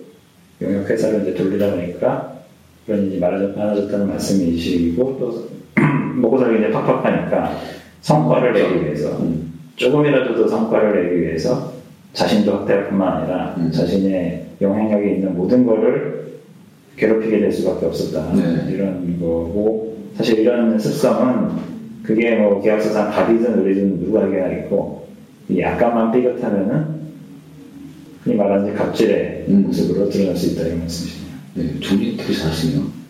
용역 회사를 이제 돌리다 보니까 그런 일이 많아졌다는 말씀이시고 또 먹고 살기 이제 팍팍하니까 성과를 내기 위해서 음. 조금이라도 더 성과를 내기 위해서 자신도 확대할 뿐만 아니라 음. 자신의 영향력이 있는 모든 거를 괴롭히게 될 수밖에 없었다. 네. 이런 거고, 사실 이런 습성은 그게 뭐 계약서상 답이든 의리든 누구에게나 있고, 약간만 삐끗하면은 흔히 말하는 갑질의 음. 모습으로 드러날 수 있다 이런 말씀이시네요. 네, 정리 되게 잘하시네요.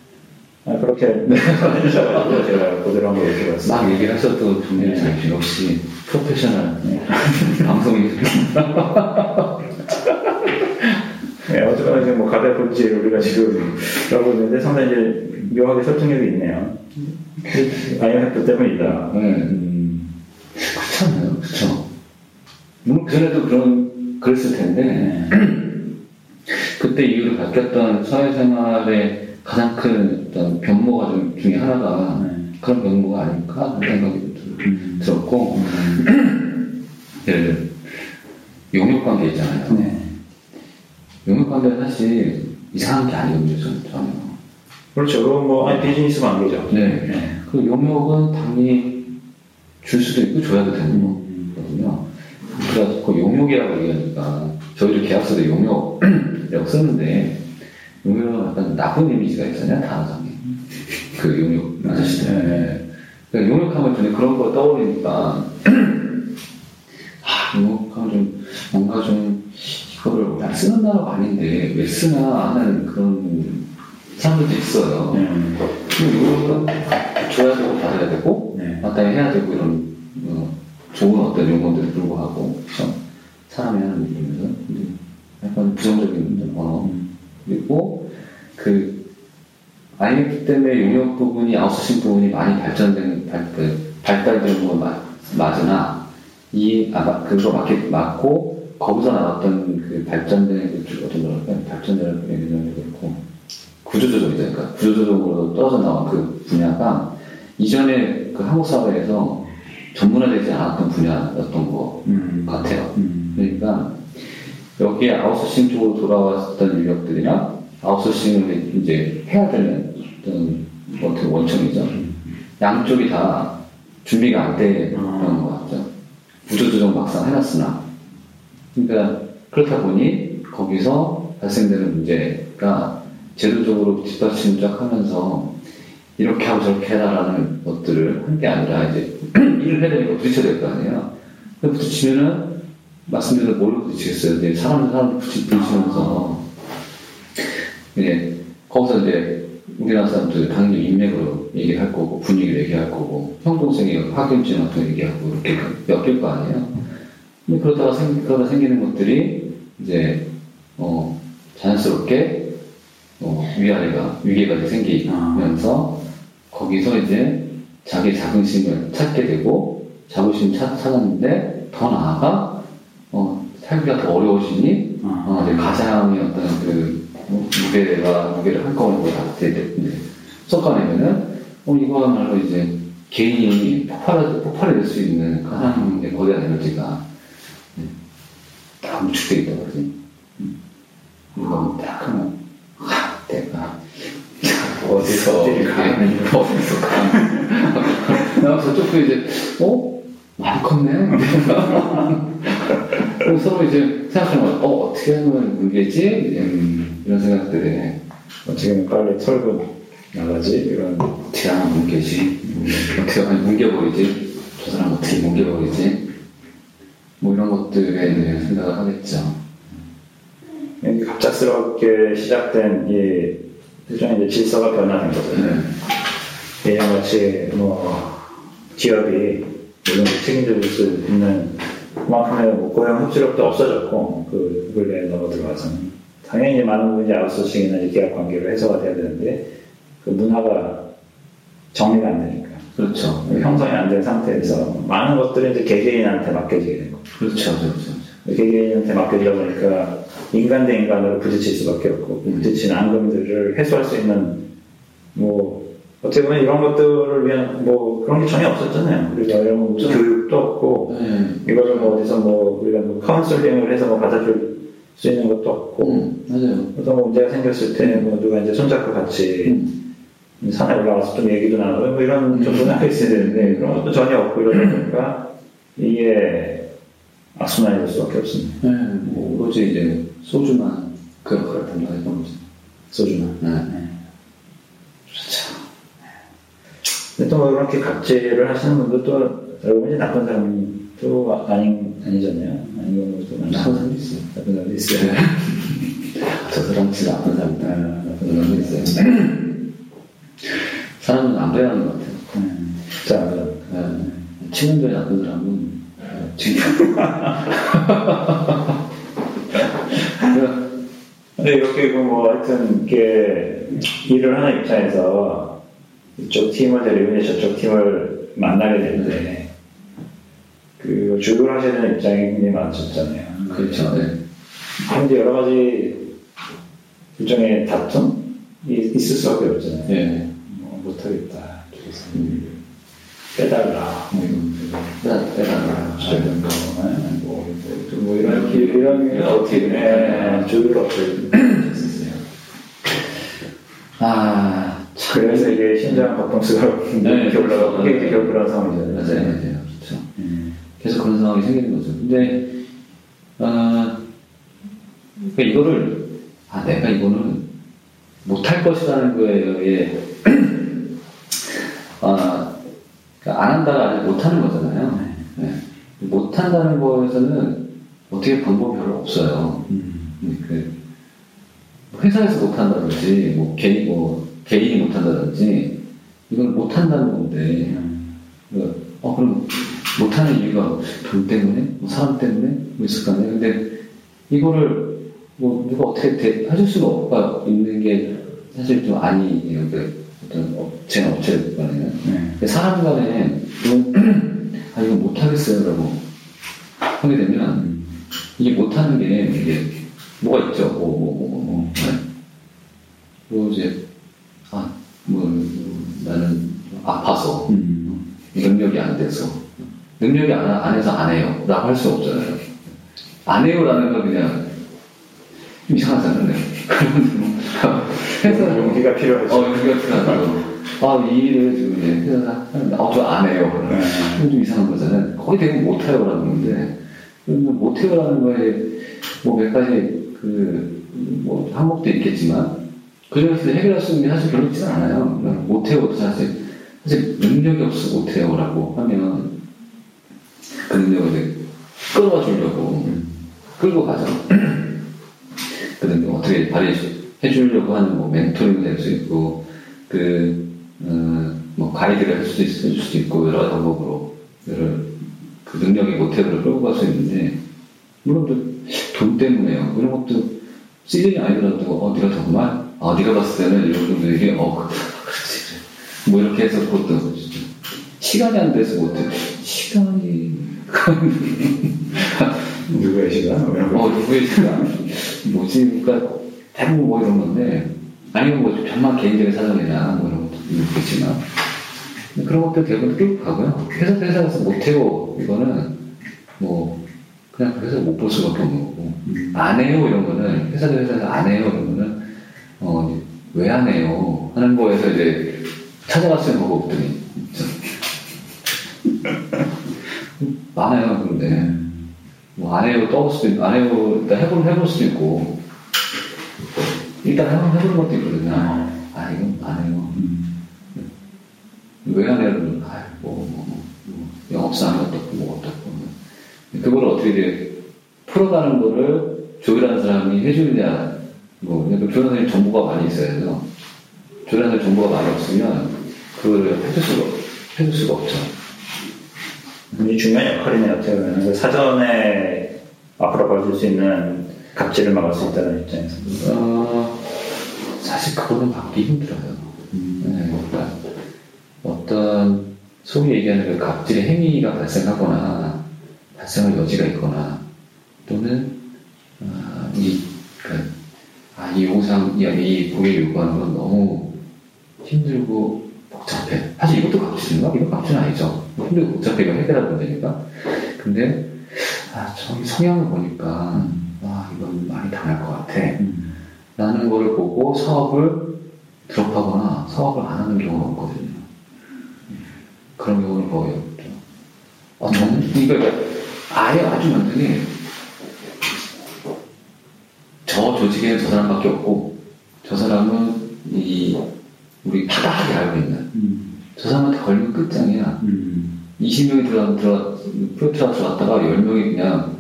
아, 그렇게 해주셔가지고 제가 고대로 한번 이렇게 봤습니다. 막 얘기를 하셔도 정리를 네. 잘 역시 프로페셔널 네. 방송이 네, 어쨌거나 지금 뭐 가대 본질 우리가 지금 하고 있는데 상당히 이제 묘하게 설득력이 있네요. IMF 때문이다. 네. 음. 그렇잖아요. 그렇죠. 뭐 그전에도 그런 그랬을 텐데 네. 그때 이후로 바뀌었던 사회생활의 가장 큰 어떤 변모가 좀 중에 하나가 네. 그런 변모가 아닐까 하는 생각이 음. 들었고 음. 예를 용역 관계 있잖아요. 네. 용역 관계는 사실 이상한 게 아니거든요, 전혀. 그렇죠. 그건 뭐, 아니, 비즈니스 관계죠. 네. 네. 그 용역은 당연히 줄 수도 있고 줘야도 되는 거거든요. 그래서 그 용역이라고 얘기하니까, 저희도 계약서에 용역이라고 쓰는데, 용역은 약간 나쁜 이미지가 있잖아요, 단어상에. 그 용역 아저씨들. 네. 그러니까 용역하면 전에 그런 거 떠올리니까, 아, 용역하면 좀, 뭔가 좀, 그거를 그냥 쓰는 단어가 아닌데 왜 쓰나 하는 그런 사람들도 있어요. 음. 이거는 줘야 되고 받아야 되고 네. 마땅히 해야 되고 이런 어, 좋은 어떤 용어들을 불구하고 그렇죠? 사람이 하는 일이면서 약간 부정적인 언어 음. 그리고 그 IMF 때문에 용역 부분이 아웃소싱 부분이 많이 발전된 발, 그, 발달된 건 맞, 맞으나 이 아, 그거 맞게 맞고 거기서 나왔던 그 발전된 그 어떤 뭐랄까 발전되는 얘기는 그렇고 구조조정이죠. 그러니까 구조조정으로 떨어져 나온 그 분야가 이전에 그 한국 사회에서 전문화되지 않았던 분야였던 것 음. 같아요. 음. 그러니까 여기에 아웃소싱 쪽으로 돌아왔던 인력들이나 아웃소싱을 이제 해야 되는 어떤 어떻게 원청이죠. 양쪽이 다 준비가 안 되는 아. 것 같죠. 구조조정 막상 해놨으나 그러니까 그렇다 보니 거기서 발생되는 문제가 제도적으로 뒷받침쫙 하면서 이렇게 하고 저렇게 해라라는 것들을 한 게 아니라 이제 일을 해야 되니까 부딪혀야 될 거 아니에요. 부딪히면은 말씀대로 뭘 부딪히겠어요. 이제 사람 사람 부딪히면서 이제 거기서 이제 우리나라 사람들 당연히 인맥으로 얘기를 할 거고 분위기를 얘기할 거고 형 동생이 학연증 같은 거 얘기하고 이렇게 엮일 거 아니에요. 그러다가 생, 그러다 생기는 것들이 이제, 어, 자연스럽게, 어, 위아래가, 위계가 생기면서, 아. 거기서 이제 자기 자긍심을 찾게 되고 자부심 찾, 찾았는데 더 나아가 어, 살기가 더 어려워지니 어, 이제 가장의 어떤 그 무게와 무게를 한꺼번에 다 쏟아내면은 어, 이거야말로 이제 개인이 폭발해, 폭발이 될 수 있는 가장 거대한 에너지가 다 묵축되어 있다고 그러지. 이거 딱 하면, 하, 내가 어디서, 어디서 가. 나 저쪽도 이제, 어? 많이 컸네? 서로 이제 생각하는 거야. 어, 어떻게 하면 문제지? 음, 이런 생각들에. 어떻게 하면 빨리 털고 나가지? 이런. 어떻게 하면 뭉개지? 음, 어떻게 하면 뭉개버리지? 저 사람 어떻게 뭉개버리지? 뭐 이런 것들에 생각을 하겠죠. 갑작스럽게 시작된 이 일종의 이제 질서가 변화된 거잖아요. 네. 예전 같이 뭐 기업이 물론 책임져 줄 수 있는 그만큼의 뭐 고용 흡수력도 없어졌고 그 구글에 넘어 들어와서는 당연히 많은 부분이 아웃소싱이나 계약 관계로 해소가 돼야 되는데 그 문화가 정리가 안 되니까 그렇죠. 형성이 안 된 상태에서 많은 것들이 이제 개개인한테 맡겨지게 된 거죠. 그렇죠, 그렇죠. 개개인한테 맡겨지다 보니까 인간 대 인간으로 부딪힐 수밖에 없고 음. 부딪힌 앙금들을 해소할 수 있는 뭐 어떻게 보면 이런 것들을 위한 뭐 그런 게 전혀 없었잖아요. 우리가 이런 뭐 교육도 없고 음. 이거를 뭐 어디서 뭐 우리가 뭐 카운슬링을 해서 뭐 받아줄 수 있는 것도 없고 음, 맞아요. 어떤 뭐 문제가 생겼을 때 뭐 누가 이제 손잡고 같이 음. 산에 올라가서 좀 얘기도 나누고 뭐 이런 정도는 할수 있는데 그런 것도 전혀 없고 이러다 보니까 이게 악순환이 될 수밖에 없습니다. 네, 뭐 오로지 이제 소주만 그 역할을 담당했던 거죠. 소주만. 네. 네. 그렇죠. 근데 또뭐 그렇게 갑질을 하시는 분도 또 여러분이 나쁜 사람이 또 아닌, 아니잖아요. 아닌 경우도 나쁜 사람도 있어요. 나쁜 사람도 있어요. 저 사람 진짜 나쁜 사람이다. 아, 나쁜 사람도 있어요. 사람은 안 배우는 것 같아요. 음, 자, 네. 치명적인 나쁜 사람은 근데 이렇게 뭐 하여튼 이렇게 일을 하는 입장에서 이쪽 팀을 데리고 저쪽 팀을 만나게 되는데 그 주도를 되는 입장이 굉장히 많으셨잖아요. 그렇죠. 네. 그런데 여러 가지 일종의 다툼이 있을 수밖에 없잖아요. 네. 뭐 못하겠다. 음. 빼달라. 뭐 이런 빼달라. 이런 거. 뭐, 뭐 이런 이런 어떻게 네, 조율 어떻게 했었어요. 아 그래서 이게 심장 박동수가 네, 이렇게 올라가고 이렇게 결불한 상황이잖아요. 맞아요, 맞아요. 그렇죠. 음. 계속 그런 상황이 생기는 거죠. 근데 아 그러니까 이거를 아 내가 이거는 못할 것이라는 거에 아 그러니까 안 한다가 아니라 못하는 거잖아요. 네. 네. 못한다는 거에서는 어떻게 방법이 별로 없어요. 음. 그 회사에서 못한다든지, 뭐 개인, 뭐 개인이 못한다든지, 이건 못한다는 건데, 음. 어, 그럼 못하는 이유가 돈 때문에? 뭐 사람 때문에? 뭐 있을 거 아니에요? 근데 이거를 뭐 누가 어떻게 대, 해줄 수가 있는 게 사실 좀 아니에요. 그 어떤 업체, 업체 간에는. 네. 사람 간에, 아, 이거 못하겠어요. 라고 하게 되면, 음. 이게 못하는 게, 이게, 뭐가 있죠. 뭐, 뭐, 뭐, 뭐, 뭐. 네. 뭐, 이제, 아, 뭐, 나는 아파서, 음. 능력이 안 돼서, 능력이 안, 안 해서 안 해요. 라고 할 수 없잖아요. 안 해요. 라는 건 그냥, 이상하잖아요. 해서 용기가 필요하죠. 어, 용기가 필요하죠. 아, 이 일을 지금 이제 회사가 하는데, 아, 저안 해요. 네. 좀 이상한 거잖아요. 거의 대부분 못 해요라는 건데, 못해요라는 거에 뭐 몇 가지 그, 뭐 항목도 있겠지만, 그 중에서 해결할 수 있는 게 사실 별로 있지는 않아요. 못해요도 사실, 사실 능력이 없어 못해요라고 하면, 그 능력을 이제 끌어와 주려고, 끌고 가죠. 그 능력 어떻게 발휘해 해주려고 하는 뭐 멘토링도 될 수 있고, 그, 어, 뭐 가이드를 할 수도 있을 수도 있고, 여러 방법으로, 그 능력의 모태를 끌고 갈 수 있는데, 물론 돈 때문에요. 이런 것도 시즌이 아니더라도, 어, 네가 정말, 아, 네가 봤을 때는 이런 분들이, 어, 그렇지. 뭐 이렇게 해서 그것도 시간이 안 돼서 못해. 시간이. 누구의 시간? 어, 누구의 시간? 뭐지? 그러니까 대부분 뭐 이런 건데, 아니면 뭐 정말 개인적인 사정이나 뭐 이런 것도 있겠지만, 그런 것들 대부분 끌고 가고요. 회사 회사 가서 못해요. 이거는 뭐, 그냥 회사 못 볼 수밖에 없는 거고. 안 해요. 이런 거는, 회사도 회사에서 안 해요. 이런 거는, 어, 왜 안 해요? 하는 거에서 이제 찾아갔으면 뭐가 없더니. 많아요. 그런데. 뭐, 안 해요. 떠올 수도 있고, 안 해요. 일단 해볼, 해볼 수도 있고. 일단 해보, 해보는 것도 있거든요. 아, 이건 안 해요. 왜안 해요? 아, 뭐, 뭐, 뭐, 뭐 영업사항이 어떻고, 뭐 어떻고. 그걸 어떻게 이제 풀어가는 거를 조율하는 사람이 해주느냐. 뭐, 그러니까 조율하는 사람이 정보가 많이 있어야죠. 조율하는 사람이 정보가 많이 없으면 그거를 해줄 수가, 해줄 수가 없죠. 굉장히 중요한 역할이네요. 어떻게 보면 그 사전에 앞으로 벌어질 수 있는 갑질을 막을 수 있다는 입장에서. 어, 사실 그거는 막기 힘들어요. 네, 그러니까 어떤 소위 얘기하는 그 갑질의 행위가 발생하거나 발생할 여지가 있거나 또는 아, 이, 그, 아, 이 영상, 이, 이 고객이 요구하는 건 너무 힘들고 복잡해. 사실 이것도 갑질인가? 이건 갑질은 아니죠. 힘들고 복잡해. 이거 해결할 문제니까. 근데, 아, 저기 성향을 보니까, 아, 이건 많이 당할 것 같아. 라는 거를 보고 사업을 드롭하거나 사업을 안 하는 경우가 없거든요. 그런 경우는 거의 없죠. 아, 저는, 이거, 아예 아주 완전히, 저 조직에는 저 사람밖에 없고, 저 사람은 이, 우리 파다하게 알고 있는, 저 사람한테 걸리면 끝장이야. 20명이 들어, 들어, 프로트라 들어갔다가 10명이 그냥,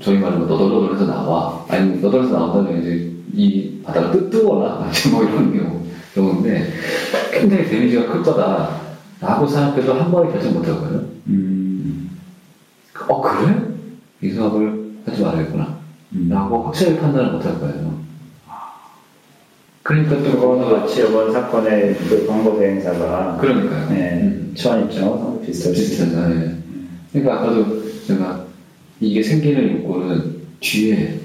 저희 말로 너덜너덜해서 나와. 아니, 너덜해서 나온다면 이제 이 바닥을 뜨, 뜨거나, 뭐 이런 경우, 경우인데, 굉장히 데미지가 클 거다. 라고 생각해도 한 번에 결정 못 하고요. 어, 그래? 이 사업을 하지 말아야겠구나. 라고 확실하게 판단을 못 할 거예요. 그러니까 또 그거는 마치 이번 사건의 그 광고 대행사가 그러니까요. 네, 음. 처한 입장하고 비슷할 수 있어요. 비슷하죠. 예. 그러니까 아까도 제가 이게 생기는 요건은 뒤에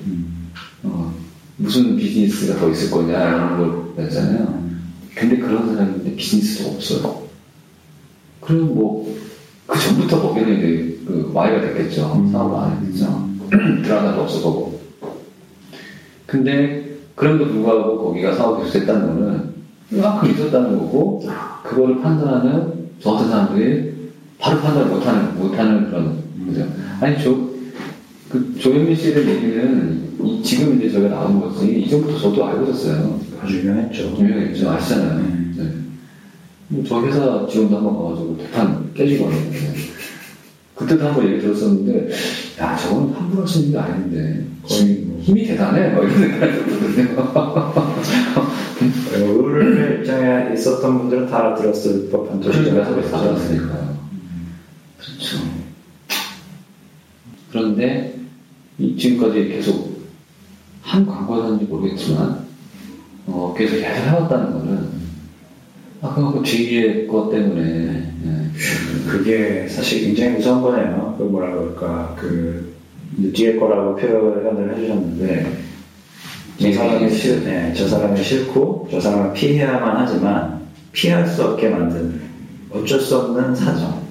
어, 무슨 비즈니스가 더 있을 거냐 이런 걸 했잖아요. 근데 그런 사람인데 비즈니스도 없어요. 그럼 뭐그 전부터 거기는 이제 그 와이가 됐겠죠. 음. 사업을 안 했겠죠. 드라마도 없을 거고. 근데 그럼에도 불구하고 거기가 사업이 계속 됐다는 거는 그만큼 있었다는 거고 그거를 판단하는 저 같은 사람들이 바로 판단을 못하는 못하는 그런 거죠. 아니 조, 그 조현민 씨의 얘기는 이, 지금 이제 저희가 나온 것이 이전부터 저도 알고 있었어요. 아주 유명했죠. 유명했죠. 아시잖아요. 음. 네. 뭐저 회사 직원도 한번 가가지고 대판 깨지거든요. 그때도 한번 얘기 들었었는데, 야, 저건 함부로 할 수 있는 게 아닌데, 거의 뭐 힘이 대단해. 막 이런 생각이 들거든요. 의를 입장에 있었던 분들은 다 알아들었을 법한 도시가 서로 받았으니까요. 그렇죠. 그런데 이 지금까지 계속 한 광고였는지 모르겠지만 어, 계속 계속 해왔다는 거는 아까 그 뒤에 것 때문에 예. 그게 사실 굉장히 무서운 거네요. 그 뭐라 그럴까 그 뒤에 거라고 표현을 해주셨는데 저 사람이 싫, 네, 저 사람이 싫고 저 사람을 피해야만 하지만 피할 수 없게 만든 어쩔 수 없는 사정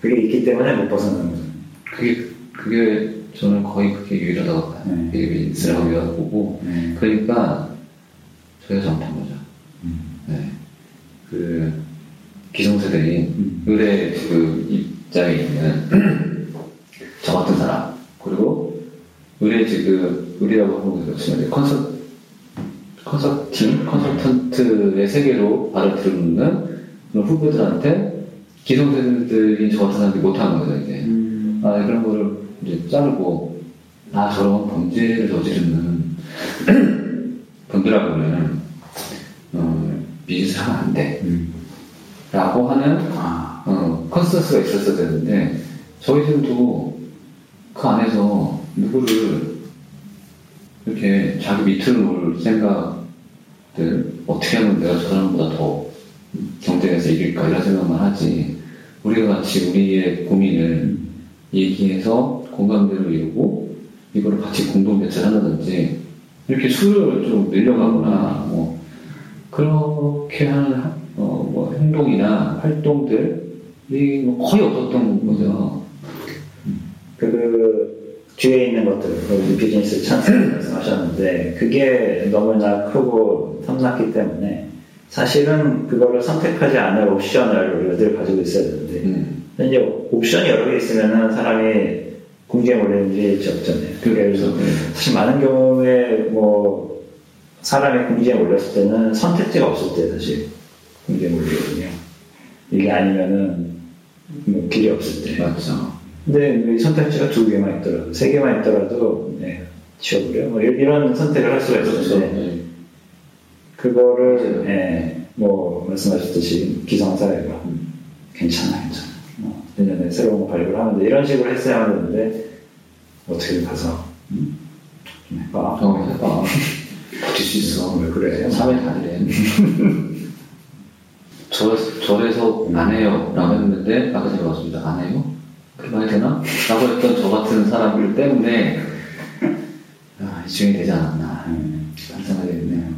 그게 있기 때문에 못 벗어나는 거죠. 그게 그게 저는 거의 그게 유일하다고 봐요. 네. 이게 비즈니스라고 유일하다고 보고 네. 그러니까 저희가 잘못한 거죠. 음. 네. 그 기성세대인 음. 의뢰 그 입장에 있는 저 같은 사람 그리고 의뢰 지금 의뢰라고 하는 것이 그렇지만 컨설 컨설팅 컨설턴트의 세계로 발을 들는 그런 후배들한테 기성세대들인 저 같은 사람들이 못하는 거죠 이제 음. 아 그런 거를 이제 자르고 아 저런 범죄를 저지르는 분들하고는 어, 비즈니스 하면 안 돼. 음. 라고 하는 아, 어, 컨센서스가 있었어야 되는데 저희들도 그 안에서 누구를 이렇게 자기 밑으로 놓을 생각들 어떻게 하면 내가 저 사람보다 더 경쟁에서 이길까 이런 생각만 하지 우리가 같이 우리의 고민을 얘기해서 공감대를 이루고 이거를 같이 공동 대처를 한다든지 이렇게 수를 좀 늘려가거나 뭐 그렇게 하는 어, 뭐 행동이나 활동들이 뭐 거의 없었던 거죠. 그 뒤에 있는 것들, 그 비즈니스 찬스 말씀하셨는데 그게 너무나 크고 탐났기 때문에 사실은 그거를 선택하지 않을 옵션을 우리가 늘 가지고 있어야 되는데 음. 이제 옵션이 여러 개 있으면은 사람이 궁지에 몰리는 일이 없잖아요. 그래서 사실 많은 경우에 뭐 사람이 궁지에 몰렸을 때는 선택지가 없을 때 사실 궁지에 몰리거든요. 이게 아니면은 뭐 길이 없을 때. 맞죠. 근데 이 선택지가 두 개만 있더라도 세 개만 있더라도 네, 지워버려. 뭐 이런 선택을 할 수가 그렇죠. 있는데 네. 그거를 예, 뭐 말씀하셨듯이 기성사회가 음. 괜찮아 괜찮아. 뭐 내년에 새로운 거 발굴 하는데 이런 식으로 했어야 하는데 어떻게 가서 음? 좀 해봐. 어, 해봐. 버틸 수 있어. 왜 그래? 사회 다니래. 절, 절에서 안 해요. 라고 했는데, 아까 제가 말씀드렸안 해요? 그렇게 말이 되나? 라고 했던 저 같은 사람들 때문에, 아, 이중이 되지 않았나. 음, 반성하게 됐네요.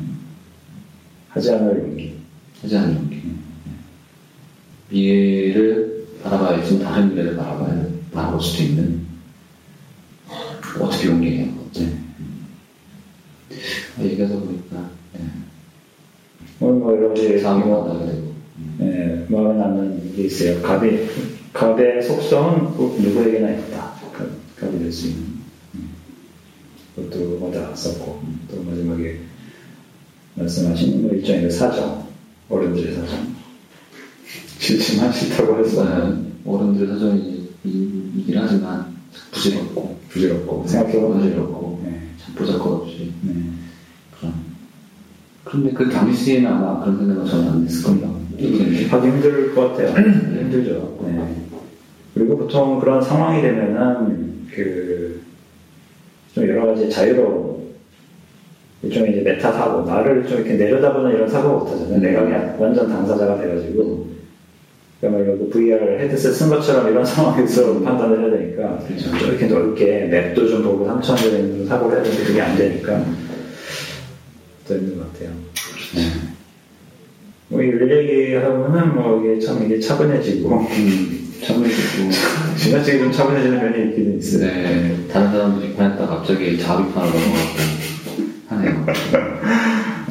하지 않을 용기. 하지 않는 용기. 미래를 바라봐야지 다른 미래를 바라봐야, 바라볼 수도 있는, 어떻게 용기해요. 네. 아, 얘기하다 보니까, 네. 오늘 뭐 뭐, 만나게 되고. 예, 마음에 남는 게 있어요. 갑이, 갑의 속성은 꼭 누구에게나 있다. 갑, 갑이 될 수 있는. 음. 그것도 마다 썼고, 또 마지막에 말씀하신 뭐 일종의 그 사정, 어른들의 사정. 싫지만 싫다고 할수 없는 네, 어른들 사정이긴 하지만 부질없고 부질없고, 생각해보면 부질없고 네. 참 보잘것 없이 네. 그런 그런데 그 당시에는 아마 그런 생각은 전혀 안 했을 겁니다 이게 하기 힘들 것 같아요. 힘들죠. 네. 그리고 보통 그런 상황이 되면은 그, 좀 여러 가지 자유로운, 일종의 이제 메타 사고, 나를 좀 이렇게 내려다보는 이런 사고가 못 하잖아요. 내가 그냥 완전 당사자가 돼가지고, 그야말로 그 VR 헤드셋 쓴 것처럼 이런 상황에서 판단을 해야 되니까, 그렇죠. 좀 이렇게 넓게 맵도 좀 보고 3차원적인 사고를 해야 되는데 그게 안 되니까, 더 힘든 것 같아요. 뭐, 일 얘기하면은 뭐, 이게 참 이게 차분해지고, 음, 참여해주고. 지나치게 좀 차분해지는 면이 있긴 있어요. 네, 다른 사람들 비판했다 갑자기 비판을 넘어가고 하네요.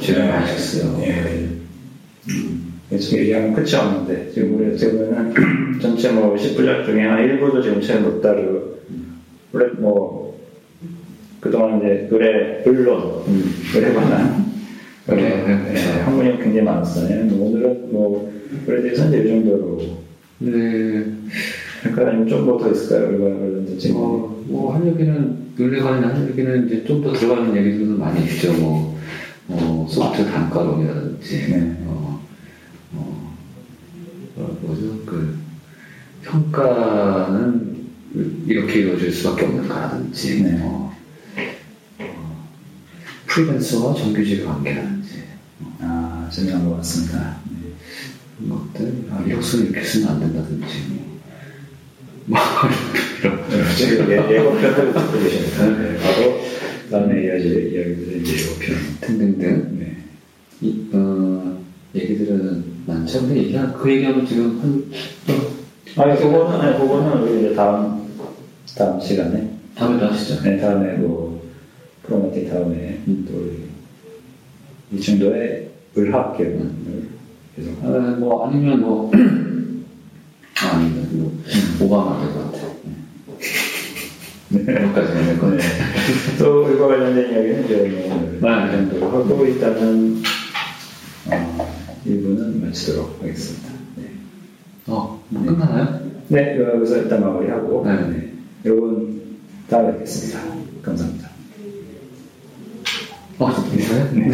죄를 많이 졌어요. 예. 지금 얘기하면 끝이 없는데, 지금 우리 어떻게 보면은, 전체 뭐, 10부작 중에 한 일부도 지금 채못 다루, 원래 뭐, 그동안 이제, 의뢰, 언론, 의뢰 관한, 의뢰, 네, 그렇죠. 학문이 굉장히 많았어요. 뭐 오늘은 뭐, 의뢰에 대해서 이제 이 정도로, 네, 그러니까 아니면 좀뭐더 있을까요? 의뢰 관련된 지금. 어, 뭐, 한 얘기는, 논리관이나 한 얘기는 이제 좀 더 들어가는 얘기들은 많이 있죠. 뭐, 어, 소프트 단가론이라든지, 네. 어, 어, 어, 뭐죠? 그, 평가는 이렇게 이루어질 수밖에 없는가라든지, 네. 어, 어, 프리랜서와 정규직 관계라든지, 아, 재미난 것 같습니다. 네. 그런 것들, 아, 이력서를 이렇게 쓰면 안 된다든지, 뭐, 이런, 지금 예- 예고편을 듣고 계십니다. 네, 바로 다음에 이어질 이야기들의 예고편. 등등등. 네. 이, 어, 얘기들은 많죠. 근데 얘기하, 그 얘기하면 지금 한, 아니, 그거는, 아니, 그거는 우리 이제 다음, 다음 시간에, 다음에도 하시죠. 네, 다음에 뭐, 프로마틱 다음에 또 우리 이 정도의 의학 개론을 계속. 아, 뭐, 아니면 뭐, 아, 아니다. 뭐, 오바마 될것 같아. 네. 여기까지 될것 네. 같아. 또 이거 관련된 이야기는 이제 뭐, 네. 이 정도로 하고, 일단은, 어, 1부는 마치도록 하겠습니다. 네. 어, 뭐 끝나나요? 네, 여기서 일단 마무리하고, 네. 네. 여러분, 다음에 뵙겠습니다. 감사합니다. 어, 인사해? 네.